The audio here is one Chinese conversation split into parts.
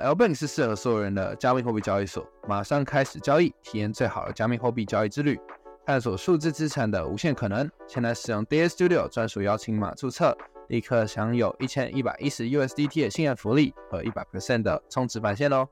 L Bank 是适合所有人的加密货币交易所，马上开始交易，体验最好的加密货币交易之旅，探索数字资产的无限可能。现在使用 d a Studio 专属邀请码注册，立刻享有一千一百一十 USDT 的信任福利和一百 percent 的充值返现哦。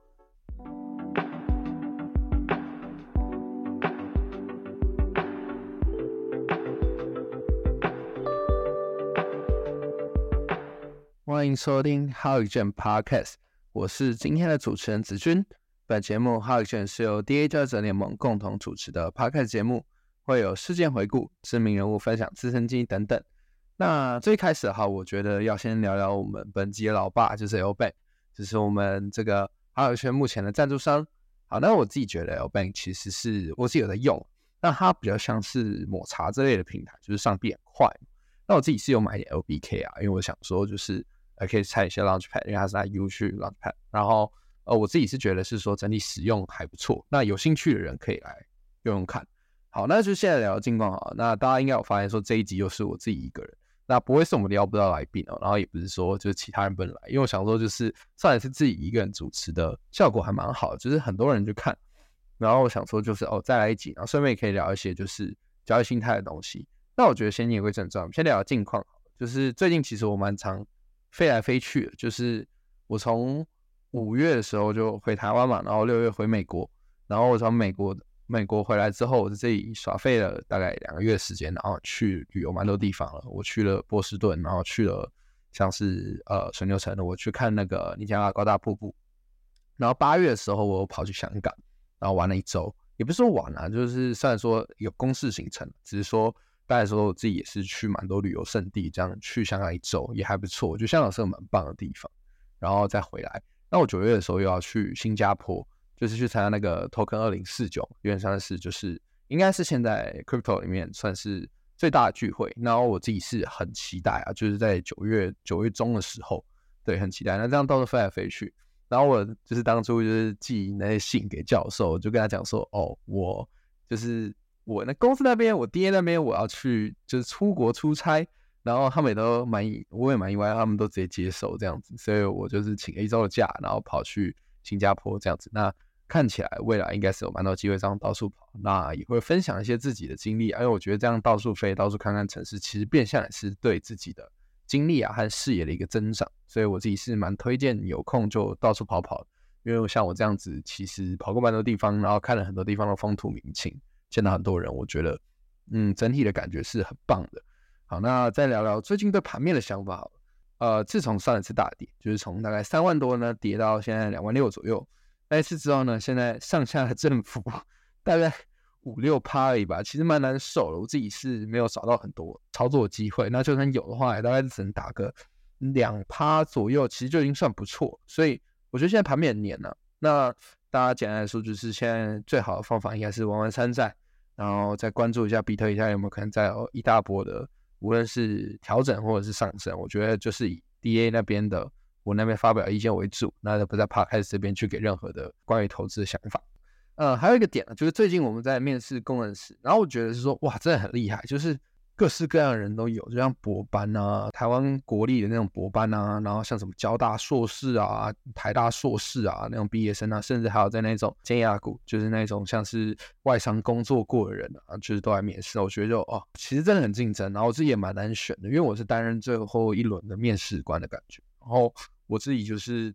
欢迎收听 How 卷 Podcast。我是今天的主持人子君。本节目《哈 a 卷》是由 DA 交易者联盟共同主持的 Podcast 节目，会有事件回顾、知名人物分享自身经历等等。那最开始哈，我觉得要先聊聊我们本集的老爸，就是 L Bank，就是我们这个哈 a 卷目前的赞助商。好，那我自己觉得 L Bank 其实是我自己有在用，那它比较像是抹茶这类的平台，就是上币很快。那我自己是有买 LBK 啊，因为我想说就是。还可以拆一些 Launchpad，因为它是在 U 去 Launchpad。然后，呃，我自己是觉得是说整体使用还不错。那有兴趣的人可以来用用看。好，那就现在聊近况哈。那大家应该有发现说这一集又是我自己一个人，那不会是我们聊不到来宾哦。然后也不是说就是其他人不能来，因为我想说就是上一次自己一个人主持的效果还蛮好，就是很多人去看。然后我想说就是哦再来一集，然后顺便也可以聊一些就是交易心态的东西。那我觉得先言归正传，先聊近况，就是最近其实我蛮常。飞来飞去，就是我从五月的时候就回台湾嘛，然后六月回美国，然后我从美国美国回来之后，我在这里耍废了大概两个月时间，然后去旅游蛮多地方了。我去了波士顿，然后去了像是呃水牛城，我去看那个尼加拉高大瀑布。然后八月的时候，我又跑去香港，然后玩了一周，也不是说玩啊，就是虽然说有公事行程，只是说。大概说我自己也是去蛮多旅游胜地，这样去香港一周也还不错，我觉得香港是个蛮棒的地方。然后再回来，那我九月的时候又要去新加坡，就是去参加那个 Token 二零四九，有点像是就是应该是现在 Crypto 里面算是最大的聚会。然后我自己是很期待啊，就是在九月九月中的时候，对，很期待。那这样到处飞来飞去，然后我就是当初就是寄那些信给教授，就跟他讲说，哦，我就是。我那公司那边，我爹那边，我要去就是出国出差，然后他们也都蛮意，我也蛮意外，他们都直接接受这样子，所以我就是请了一周的假，然后跑去新加坡这样子。那看起来未来应该是有蛮多机会这样到处跑，那也会分享一些自己的经历，因为我觉得这样到处飞、到处看看城市，其实变相也是对自己的经历啊和视野的一个增长。所以我自己是蛮推荐有空就到处跑跑，因为像我这样子，其实跑过蛮多地方，然后看了很多地方的风土民情。见到很多人，我觉得，嗯，整体的感觉是很棒的。好，那再聊聊最近对盘面的想法。呃，自从上一次大跌，就是从大概三万多呢跌到现在两万六左右，那一次之后呢，现在上下的振幅大概五六趴而已吧，其实蛮难受的。我自己是没有找到很多操作机会，那就算有的话，也大概只能打个两趴左右，其实就已经算不错。所以我觉得现在盘面很黏了。那大家简单来说，就是现在最好的方法应该是玩玩山寨，然后再关注一下比特一下有没有可能再有一大波的，无论是调整或者是上升。我觉得就是以 DA 那边的我那边发表意见为主，那就不在 Park 这边去给任何的关于投资的想法。呃，还有一个点呢，就是最近我们在面试工程师，然后我觉得是说，哇，真的很厉害，就是。各式各样的人都有，就像博班啊，台湾国立的那种博班啊，然后像什么交大硕士啊、台大硕士啊那种毕业生啊，甚至还有在那种尖牙股，就是那种像是外商工作过的人啊，就是都来面试。我觉得就哦，其实真的很竞争，然后我自己也蛮难选的，因为我是担任最后一轮的面试官的感觉。然后我自己就是，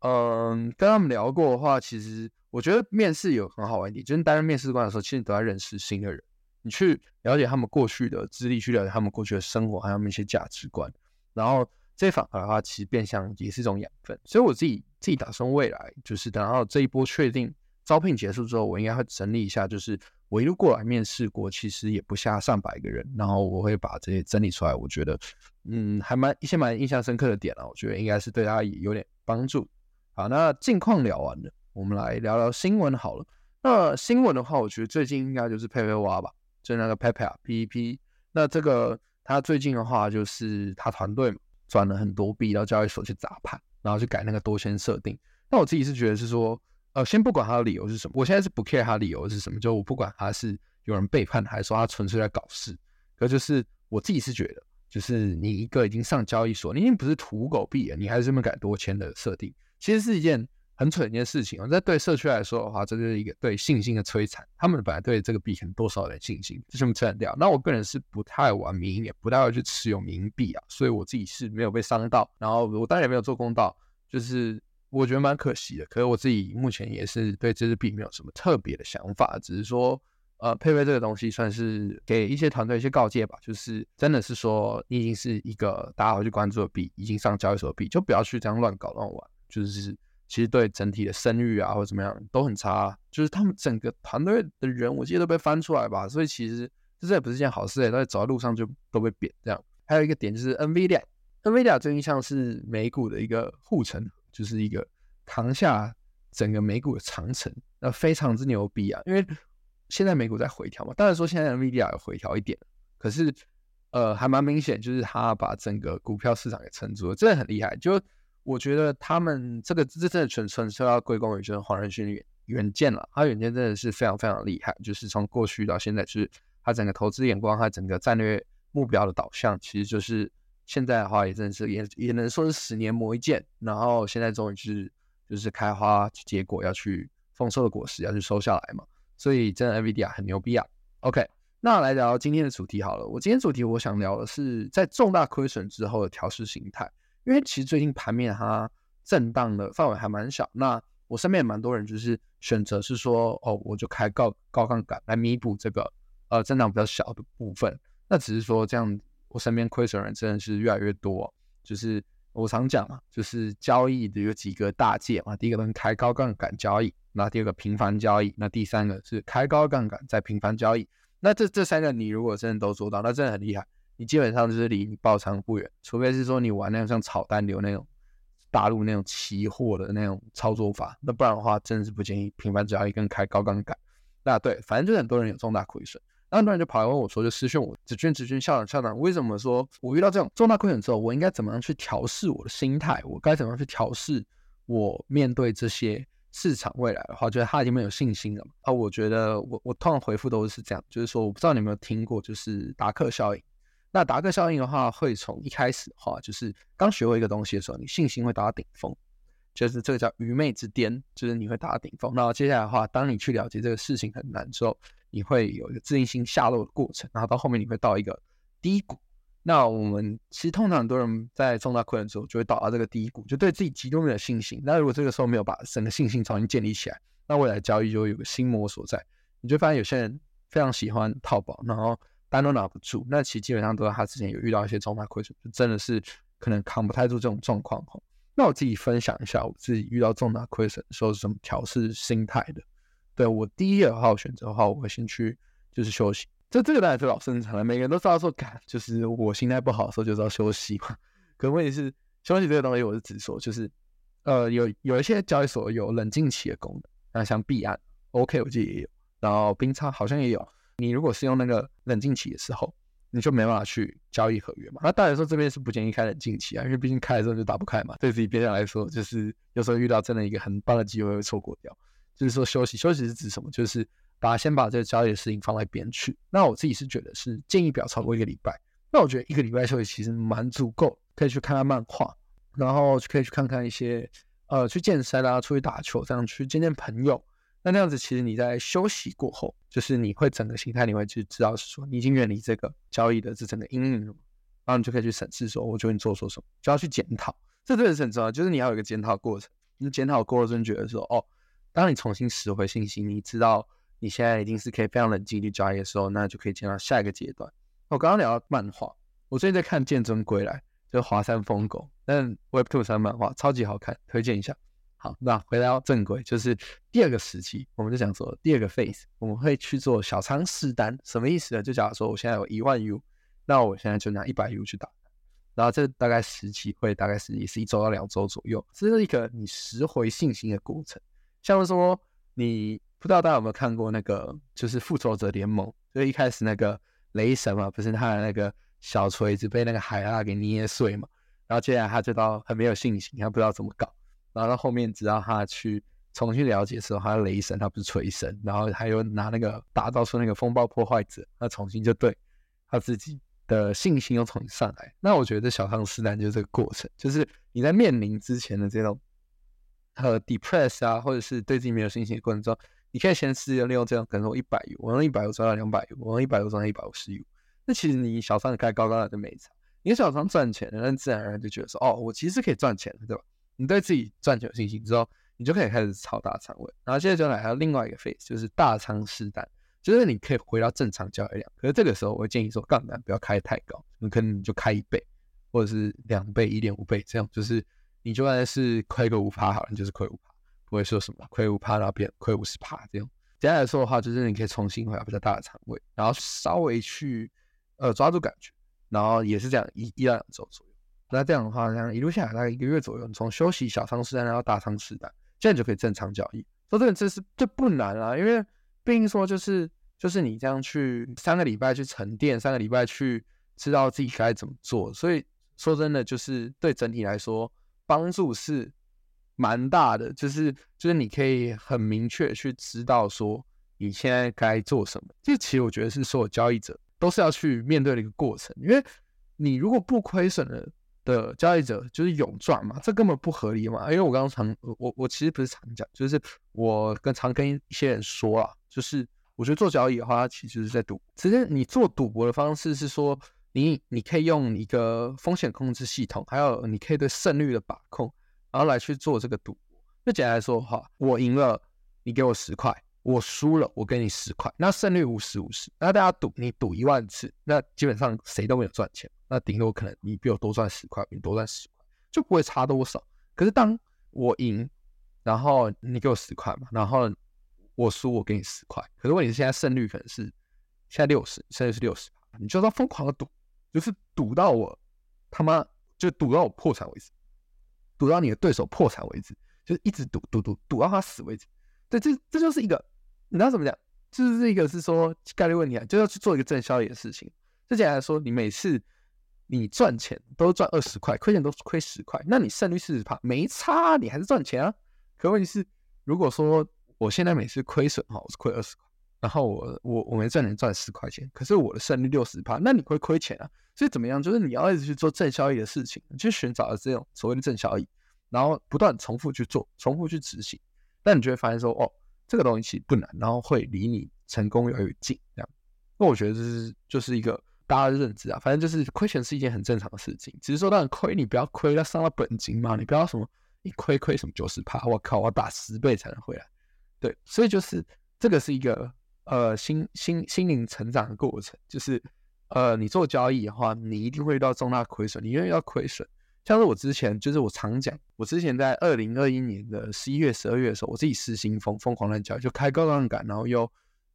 嗯，跟他们聊过的话，其实我觉得面试有很好玩一点，就是担任面试官的时候，其实都在认识新的人。你去了解他们过去的资历，去了解他们过去的生活，还有他们一些价值观，然后这反而的话，其实变相也是一种养分。所以我自己自己打算未来，就是等到这一波确定招聘结束之后，我应该会整理一下，就是我一路过来面试过，其实也不下上百个人，然后我会把这些整理出来。我觉得，嗯，还蛮一些蛮印象深刻的点啊，我觉得应该是对大家也有点帮助。好，那近况聊完了，我们来聊聊新闻好了。那新闻的话，我觉得最近应该就是佩佩蛙吧。就那个 Pepe 啊，PEP，那这个他最近的话，就是他团队转了很多币到交易所去砸盘，然后去改那个多签设定。那我自己是觉得是说，呃，先不管他的理由是什么，我现在是不 care 他理由是什么，就我不管他是有人背叛，还是说他纯粹在搞事。可就是我自己是觉得，就是你一个已经上交易所，你已经不是土狗币了，你还是这么改多签的设定，其实是一件。很蠢一件事情哦。在对社区来说的话，这就是一个对信心的摧残。他们本来对这个币可能多少有点信心，就全部摧掉。那我个人是不太玩民也不太会去持有冥币啊，所以我自己是没有被伤到。然后我当然也没有做公道，就是我觉得蛮可惜的。可是我自己目前也是对这支币没有什么特别的想法，只是说。呃，配备这个东西算是给一些团队一些告诫吧，就是真的是说，你已经是一个大家会去关注的币，已经上交易所的币，就不要去这样乱搞乱玩，就是其实对整体的声誉啊或者怎么样都很差。就是他们整个团队的人，我记得都被翻出来吧，所以其实这也不是件好事诶，在走在路上就都被贬这样。还有一个点就是 NVIDIA，NVIDIA 最近像是美股的一个护城，就是一个扛下整个美股的长城，那非常之牛逼啊，因为。现在美股在回调嘛？当然说现在 Nvidia 有回调一点，可是呃还蛮明显，就是它把整个股票市场给撑住了，真的很厉害。就我觉得他们这个这真的纯纯是要归功于就是黄仁勋远远见了，他远见真的是非常非常厉害。就是从过去到现在，就是他整个投资眼光，他整个战略目标的导向，其实就是现在的话也真的是也也能说是十年磨一剑。然后现在终于是就是开花结果，要去丰收的果实要去收下来嘛。所以真的 NVIDIA 很牛逼啊！OK，那来聊今天的主题好了。我今天主题我想聊的是在重大亏损之后的调试形态，因为其实最近盘面它震荡的范围还蛮小。那我身边也蛮多人就是选择是说，哦，我就开高高杠杆来弥补这个呃震荡比较小的部分。那只是说这样，我身边亏损人真的是越来越多。就是我常讲嘛，就是交易的有几个大界嘛，第一个是开高杠杆交易。那第二个频繁交易，那第三个是开高杠杆再频繁交易。那这这三个你如果真的都做到，那真的很厉害。你基本上就是离你爆仓不远，除非是说你玩那种像炒单流那种大陆那种期货的那种操作法，那不然的话真的是不建议频繁交易跟开高杠杆。那对，反正就是很多人有重大亏损，那很多人就跑来问我说，就私讯我，子君子君校长校长，为什么说我遇到这种重大亏损之后，我应该怎么样去调试我的心态？我该怎么样去调试我面对这些？市场未来的话，觉得他已经没有信心了啊！我觉得我我通常回复都是这样，就是说我不知道你有没有听过，就是达克效应。那达克效应的话，会从一开始的话，就是刚学会一个东西的时候，你信心会达到顶峰，就是这个叫愚昧之巅，就是你会达到顶峰。那接下来的话，当你去了解这个事情很难之后，你会有一个自信心下落的过程，然后到后面你会到一个低谷。那我们其实通常很多人在重大困难之后就会倒到这个低谷，就对自己极度没有信心。那如果这个时候没有把整个信心重新建立起来，那未来交易就会有个心魔所在。你就发现有些人非常喜欢套保，然后单都拿不住。那其实基本上都是他之前有遇到一些重大亏损，就真的是可能扛不太住这种状况哈。那我自己分享一下我自己遇到重大亏损的时候是怎么调试心态的。对我第一号选择的话，我会先去就是休息。这这个当然是老生常谈，每个人都知道说，干就是我心态不好的时候就知道休息嘛。可问题是，休息这个东西，我是指说，就是呃，有有一些交易所有冷静期的功能，那像币安，OK，我记得也有，然后冰差好像也有。你如果是用那个冷静期的时候，你就没办法去交易合约嘛。那当然说这边是不建议开冷静期啊，因为毕竟开的时候就打不开嘛。对自己边上来说，就是有时候遇到真的一个很棒的机会会错过掉。就是说休息，休息是指什么？就是。把先把这个交易的事情放在边去。那我自己是觉得是建议不要超过一个礼拜。那我觉得一个礼拜休息其实蛮足够，可以去看看漫画，然后可以去看看一些呃去健身啊，出去打球，这样去见见朋友。那那样子其实你在休息过后，就是你会整个心态你会去知道是说你已经远离这个交易的这整个阴影了，然后你就可以去审视说，我觉得你做错什么，就要去检讨。这真的是很重要，就是你要有一个检讨过程。你检讨过程觉得说，哦，当你重新拾回信心，你知道。你现在一定是可以非常冷静去交易的时候，那就可以进到下一个阶段。我刚刚聊到漫画，我最近在看《剑尊归来》，就是华山疯狗，但 Web Two 三漫画超级好看，推荐一下。好，那回到正轨，就是第二个时期，我们就讲说第二个 phase，我们会去做小仓试单，什么意思呢？就假如说我现在有一万 U，那我现在就拿一百 U 去打，然后这大概时期会大概是也是一周到两周左右，这是一个你拾回信心的过程。像说你。不知道大家有没有看过那个，就是复仇者联盟，就一开始那个雷神嘛，不是他的那个小锤子被那个海拉给捏碎嘛，然后接下来他就到很没有信心，他不知道怎么搞，然后到后面直到他去重新了解的时候，他雷神他不是锤神，然后他又拿那个打造出那个风暴破坏者，他重新就对他自己的信心又重新上来。那我觉得小康试难就是这个过程，就是你在面临之前的这种呃 depress 啊，或者是对自己没有信心的过程中，你可以先试着利用这样，可能说一百我用一百我赚到两百我用一百我赚到一百五十。那其实你小仓开高高的就没差，你小仓赚钱，那自然而然就觉得说，哦，我其实可以赚钱的，对吧？你对自己赚钱有信心之后，你就可以开始炒大仓位。然后现在就来还有另外一个 phase，就是大仓试单，就是你可以回到正常交易量。可是这个时候，我会建议说，杠杆不要开太高，你可能你就开一倍，或者是两倍、一点五倍这样，就是你就算是亏个五趴好了，你就是亏五趴，不会说什么亏五趴然后变亏五十趴这样。简单来说的话，就是你可以重新回到比较大的仓位，然后稍微去呃抓住感觉，然后也是这样一一到两周左右。那这样的话，这样一路下来大概一个月左右，你从休息小仓试单到大仓试单，这样就可以正常交易。说这个这是这不难啊，因为毕竟说就是就是你这样去三个礼拜去沉淀，三个礼拜去知道自己该怎么做，所以说真的就是对整体来说帮助是蛮大的，就是就是你可以很明确去知道说你现在该做什么。这其实我觉得是所有交易者都是要去面对的一个过程，因为你如果不亏损了。的交易者就是永赚嘛，这根本不合理嘛。因为我刚刚常我我其实不是常讲，就是我跟常跟一些人说啊，就是我觉得做交易的话，其实是在赌。其实你做赌博的方式是说，你你可以用一个风险控制系统，还有你可以对胜率的把控，然后来去做这个赌博。就简单来说的话，我赢了，你给我十块。我输了，我给你十块，那胜率五十五十，那大家赌，你赌一万次，那基本上谁都没有赚钱，那顶多可能你比我多赚十块，你多赚十块，就不会差多少。可是当我赢，然后你给我十块嘛，然后我输，我给你十块，可是问题是现在胜率可能是现在六十，胜率是六十，你就要疯狂的赌，就是赌到我他妈就赌到我破产为止，赌到你的对手破产为止，就是一直赌赌赌赌到他死为止。对，这这就是一个。你知道怎么讲？就是这个是说概率问题啊，就要去做一个正效益的事情。就简单来说，你每次你赚钱都赚二十块，亏钱都亏十块，那你胜率四十趴，没差，你还是赚钱啊。可问题是，如果说我现在每次亏损哈，我是亏二十块，然后我我我没赚钱赚十块钱，可是我的胜率六十趴，那你会亏钱啊。所以怎么样？就是你要一直去做正效益的事情，去寻找这种所谓的正效益，然后不断重复去做，重复去执行，那你就会发现说，哦。这个东西其实不难，然后会离你成功越来越近。这样，那我觉得这是就是一个大家的认知啊。反正就是亏钱是一件很正常的事情，只是说当然亏你不要亏要伤到本金嘛，你不要什么一亏亏什么九十趴，我靠，我打十倍才能回来。对，所以就是这个是一个呃心心心灵成长的过程，就是呃你做交易的话，你一定会遇到重大亏损，你愿意要亏损。像是我之前，就是我常讲，我之前在二零二一年的十一月、十二月的时候，我自己失心疯，疯狂乱交，就开高杠杆，然后又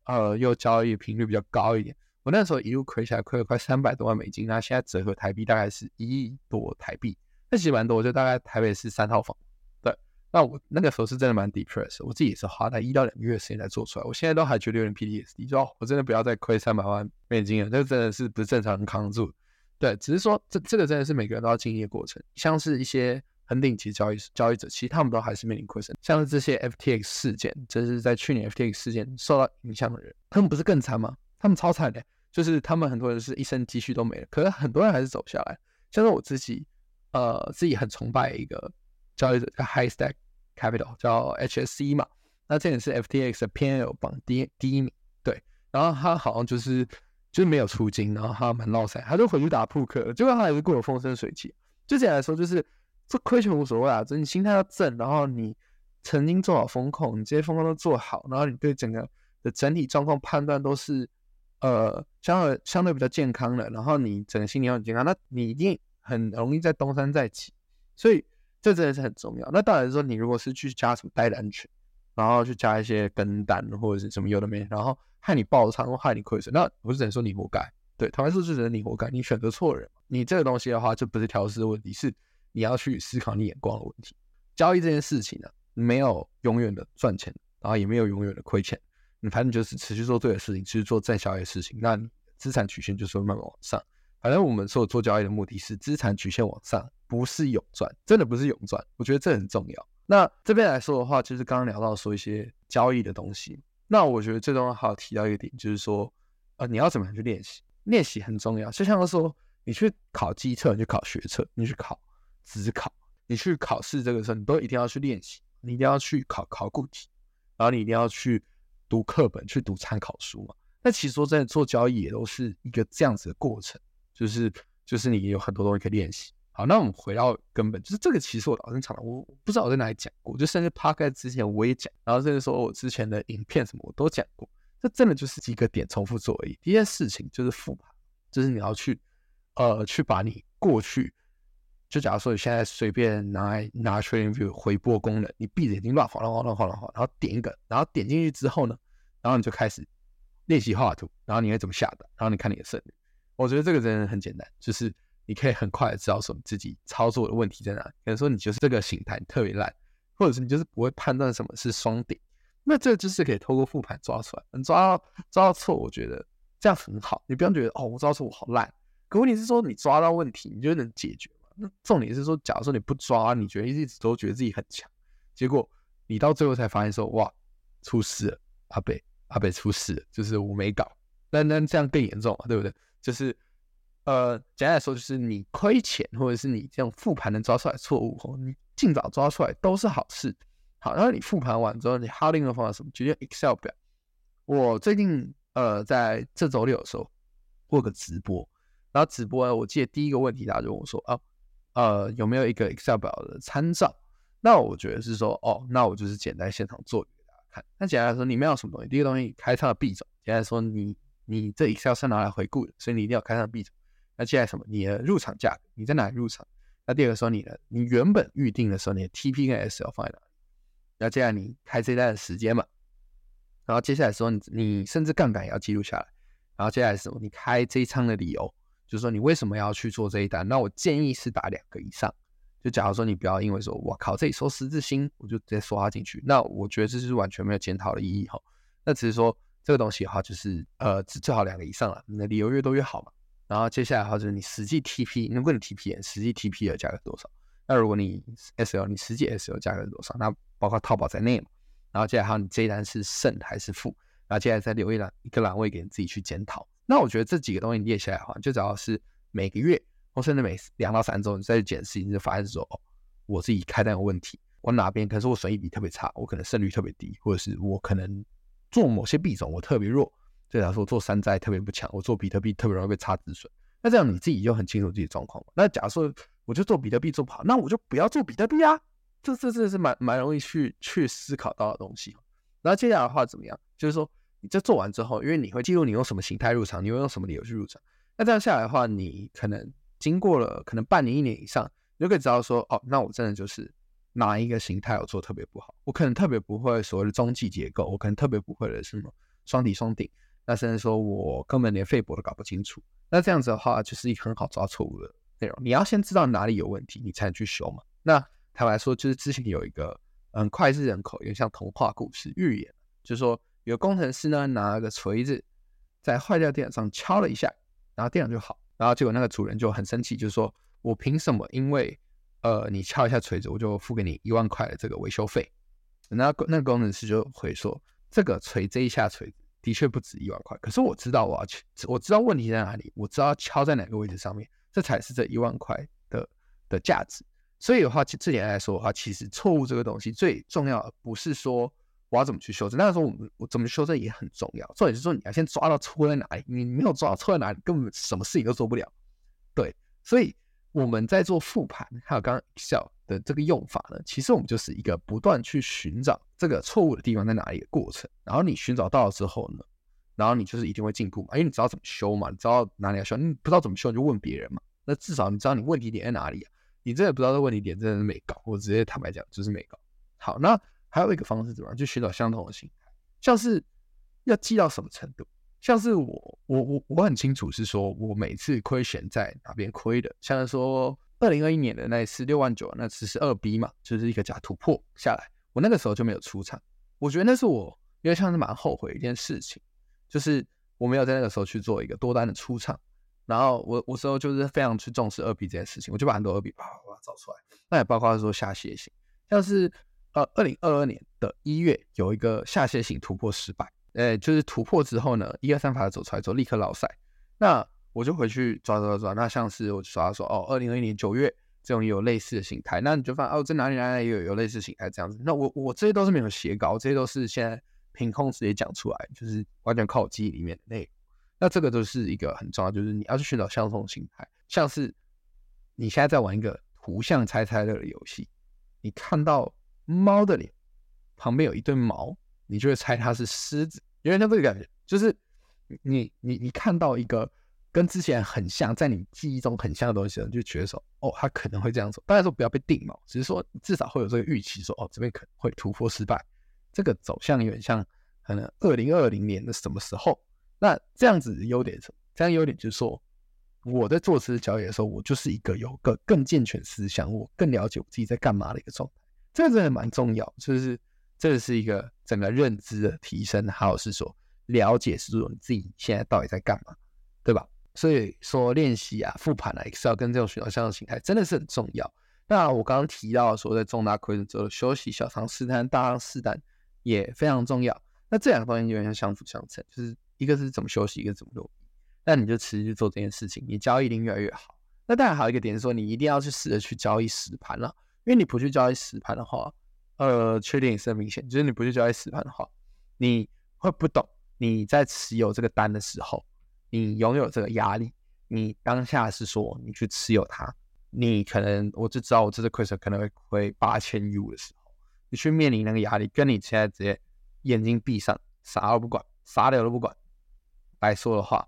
呃又交易频率比较高一点。我那时候一路亏下来，亏了快三百多万美金，那现在折合台币大概是一亿多台币，那其实蛮多，就大概台北市三套房。对，那我那个时候是真的蛮 depressed，我自己也是花了一到两个月时间才做出来，我现在都还觉得有点 PTSD，说我真的不要再亏三百万美金了，这真的是不正常人扛得住。对，只是说这这个真的是每个人都要经历的过程。像是一些很顶级交易交易者，其实他们都还是面临亏损。像是这些 FTX 事件，就是在去年 FTX 事件受到影响的人，他们不是更惨吗？他们超惨的，就是他们很多人是一生积蓄都没了，可是很多人还是走下来。像是我自己，呃，自己很崇拜一个交易者叫 High Stack Capital，叫 HSC 嘛。那这也是 FTX 的 PL 榜第第一名。对，然后他好像就是。就是没有出金，然后他蛮闹塞，他就回去打扑克，结果他还是过得风生水起。就简单来说，就是这亏钱无所谓啊，就你心态要正，然后你曾经做好风控，你这些风控都做好，然后你对整个的整体状况判断都是呃相对相对比较健康的，然后你整个心理很健康，那你一定很容易在东山再起。所以这真的是很重要。那当然说，你如果是去加什么代单权，然后去加一些跟单或者是什么有的没，然后。害你爆仓或害你亏损，那我只能说你活该。对，台湾是只能你活该，你选择错人。你这个东西的话，就不是调试的问题，是你要去思考你眼光的问题。交易这件事情呢，没有永远的赚钱，然后也没有永远的亏钱。你反正就是持续做对的事情，持续做正效益的事情，那资产曲线就是会慢慢往上。反正我们所有做交易的目的是资产曲线往上，不是永赚，真的不是永赚。我觉得这很重要。那这边来说的话，就是刚刚聊到说一些交易的东西。那我觉得最重要还要提到一个点，就是说，呃，你要怎么样去练习？练习很重要。就像说，你去考机测，你去考学测，你去考职考，你去考试这个时候，你都一定要去练习。你一定要去考考古题，然后你一定要去读课本，去读参考书嘛。那其实说真的，做交易也都是一个这样子的过程，就是就是你有很多东西可以练习。好，那我们回到根本，就是这个其实我老生常谈我不知道我在哪里讲过，就甚至 p a r k 之前我也讲，然后甚至说我之前的影片什么我都讲过，这真的就是几个点重复做而已。第一件事情就是复盘，就是你要去呃去把你过去，就假如说你现在随便拿来拿 Trading View 回播功能，你闭着眼睛乱晃乱晃乱晃乱晃，然后点一个，然后点进去之后呢，然后你就开始练习画图，然后你会怎么下的，然后你看你的胜率。我觉得这个真的很简单，就是。你可以很快的知道说你自己操作的问题在哪。可能说你就是这个形态特别烂，或者是你就是不会判断什么是双顶，那这就是可以透过复盘抓出来。能抓到抓到错，我觉得这样很好。你不用觉得哦，我抓错我好烂。可问题是说你抓到问题，你就能解决嘛？那重点是说，假如说你不抓，你觉得一直都觉得自己很强，结果你到最后才发现说哇，出事了，阿北阿北出事了，就是我没搞。那那这样更严重了，对不对？就是。呃，简单来说，就是你亏钱，或者是你这种复盘能抓出来错误，哦，你尽早抓出来都是好事。好，然后你复盘完之后，你还有另一个方法什么？就用 Excel 表。我最近呃，在这周六的时候过个直播，然后直播呢，我记得第一个问题，大家就问我说，啊，呃，有没有一个 Excel 表的参照？那我觉得是说，哦，那我就是简单现场做给大家看。那简单来说，里面有什么东西？第一个东西，开仓的币种。简单来说，你你这 Excel 是拿来回顾的，所以你一定要开仓币种。那接下来什么？你的入场价格，你在哪里入场？那第二个说你的，你原本预定的时候，你的 TP 跟 S 要放在哪里？那接下来你开这一单的时间嘛？然后接下来说你你甚至杠杆也要记录下来。然后接下来什么？你开这一仓的理由，就是说你为什么要去做这一单？那我建议是打两个以上。就假如说你不要因为说我靠这里收十字星，我就直接刷进去。那我觉得这是完全没有检讨的意义哈。那只是说这个东西的话，就是呃最好两个以上了。你的理由越多越好嘛。然后接下来的话就是你实际 TP，如果你 TP，实际 TP 的价格多少？那如果你 SL，你实际 SL 价格是多少？那包括淘宝在内嘛。然后接下来还有你这一单是胜还是负？然后接下来再留一栏一个栏位给你自己去检讨。那我觉得这几个东西列下来的话，就只要是每个月或甚至每两到三周你再去检视，你就发现说哦，我自己开单有问题，我哪边可是我损益比特别差，我可能胜率特别低，或者是我可能做某些币种我特别弱。对他说做山寨特别不强，我做比特币特别容易被差止损。那这样你自己就很清楚自己状况那假如说我就做比特币做不好，那我就不要做比特币啊。这这这是蛮蛮容易去去思考到的东西。然后接下来的话怎么样？就是说你这做完之后，因为你会记录你用什么形态入场，你会用什么理由去入场。那这样下来的话，你可能经过了可能半年一年以上，你就可以知道说哦，那我真的就是哪一个形态我做特别不好，我可能特别不会所谓的中继结构，我可能特别不会的什么双底双顶。那甚至说我根本连肺搏都搞不清楚，那这样子的话就是一很好抓错误的内容。你要先知道哪里有问题，你才能去修嘛。那坦白说，就是之前有一个嗯脍炙人口，有像童话故事预言，就是说有工程师呢拿了个锤子在坏掉电脑上敲了一下，然后电脑就好，然后结果那个主人就很生气，就是说我凭什么因为呃你敲一下锤子，我就付给你一万块的这个维修费？那那个工程师就回说，这个锤这一下锤子。的确不止一万块，可是我知道我要去，我知道问题在哪里，我知道敲在哪个位置上面，这才是这一万块的的价值。所以的话，这点来说的话，其实错误这个东西最重要的不是说我要怎么去修正，那个时候我们我怎么修正也很重要。重点是说你要先抓到错在哪里，你没有抓到错在哪里，根本什么事情都做不了。对，所以我们在做复盘，还有刚刚笑的这个用法呢，其实我们就是一个不断去寻找。这个错误的地方在哪里的过程，然后你寻找到了之后呢，然后你就是一定会进步嘛，因为你知道怎么修嘛，你知道哪里要修，你不知道怎么修你就问别人嘛，那至少你知道你问题点在哪里啊，你真的不知道这问题点真的是没搞，我直接坦白讲就是没搞。好，那还有一个方式怎么样，就寻找相同的心态，像是要记到什么程度，像是我我我我很清楚是说我每次亏钱在哪边亏的，像是说二零二一年的那一次六万九，那次是二 B 嘛，就是一个假突破下来。我那个时候就没有出场，我觉得那是我因为像是蛮后悔一件事情，就是我没有在那个时候去做一个多单的出场，然后我我时候就是非常去重视二 B 这件事情，我就把很多二 B 啪啪找出来，那也包括说下楔形，像是呃二零二二年的一月有一个下楔形突破失败，呃就是突破之后呢，一二三法走出来之后立刻落赛，那我就回去抓抓抓，那像是我就抓说哦二零二一年九月。这种有类似的形态，那你就发现哦，在哪里哪里也有有类似形态这样子。那我我这些都是没有写稿，这些都是现在凭空直接讲出来，就是完全靠我记忆里面的内容。那这个都是一个很重要，就是你要去寻找相同的形态，像是你现在在玩一个图像猜猜乐的游戏，你看到猫的脸旁边有一对毛，你就会猜它是狮子，有点像这个感觉，就是你你你看到一个跟之前很像，在你记忆中很像的东西，你就觉得说，哦，它可能会这样做。当然说不要被定锚，只是说至少会有这个预期，说哦，这边可能会突破失败。这个走向有点像可能二零二零年的什么时候。那这样子优点什么？这样优点就是说，我在做次交易的时候，我就是一个有个更健全思想，我更了解我自己在干嘛的一个状态。这个真的蛮重要，就是这是一个整个认知的提升，还有是说了解是说你自己现在到底在干嘛，对吧？所以说练习啊、复盘啊，Excel 跟这种寻找相的形态真的是很重要。那我刚刚提到说，在重大亏损之后休息，小仓试单、大量试单也非常重要。那这两个东西有点像相辅相成，就是。一个是怎么休息，一个怎么落地，那你就持续做这件事情，你交易一定越来越好。那当然还有一个点是说，你一定要去试着去交易实盘了，因为你不去交易实盘的话，呃，缺点也是很明显，就是你不去交易实盘的话，你会不懂你在持有这个单的时候，你拥有这个压力，你当下是说你去持有它，你可能我就知道我这次亏损可能会亏八千 U 的时候，你去面临那个压力，跟你现在直接眼睛闭上，啥都不管，啥流都不管。来说的话，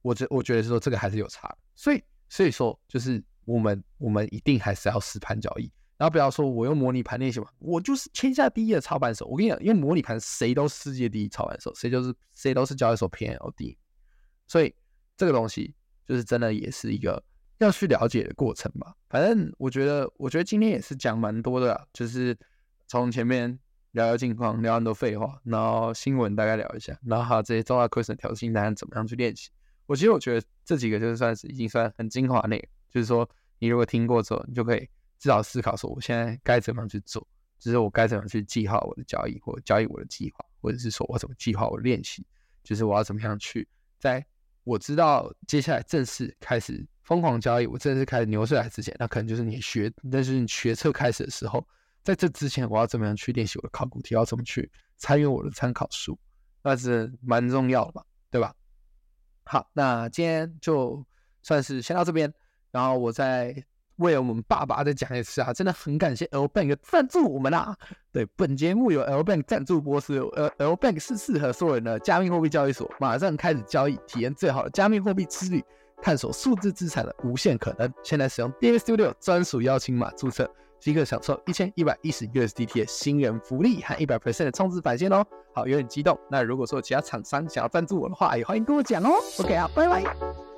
我觉我觉得说这个还是有差，所以所以说就是我们我们一定还是要实盘交易，然后不要说我用模拟盘练习嘛，我就是天下第一的操盘手。我跟你讲，因为模拟盘谁都是世界第一操盘手，谁就是谁都是交易所 P L D，所以这个东西就是真的也是一个要去了解的过程吧。反正我觉得我觉得今天也是讲蛮多的，就是从前面。聊聊近况，聊很多废话，然后新闻大概聊一下，然后还有这些重大亏损调薪单怎么样去练习。我其实我觉得这几个就是算是已经算很精华内容，就是说你如果听过之后，你就可以至少思考说我现在该怎么样去做，就是我该怎么样去计划我的交易，或交易我的计划，或者是说我怎么计划我练习，就是我要怎么样去在我知道接下来正式开始疯狂交易，我正式开始牛市来之前，那可能就是你学，那是你学车开始的时候。在这之前，我要怎么样去练习我的考古题？要怎么去参与我的参考书？那是蛮重要的嘛，对吧？好，那今天就算是先到这边，然后我再为我们爸爸再讲一次啊！真的很感谢 L Bank 赞助我们啊！对，本节目有 L Bank 赞助播出，L L Bank 是适合所有人的加密货币交易所，马上开始交易，体验最好的加密货币之旅，探索数字资产的无限可能。现在使用 d a Studio 专属邀请码注册。即可享受一千一百一十 USDT 的新人福利和一百 percent 的充值返现哦！好，有点激动。那如果说其他厂商想要赞助我的话，也欢迎跟我讲哦。OK 啊，拜拜。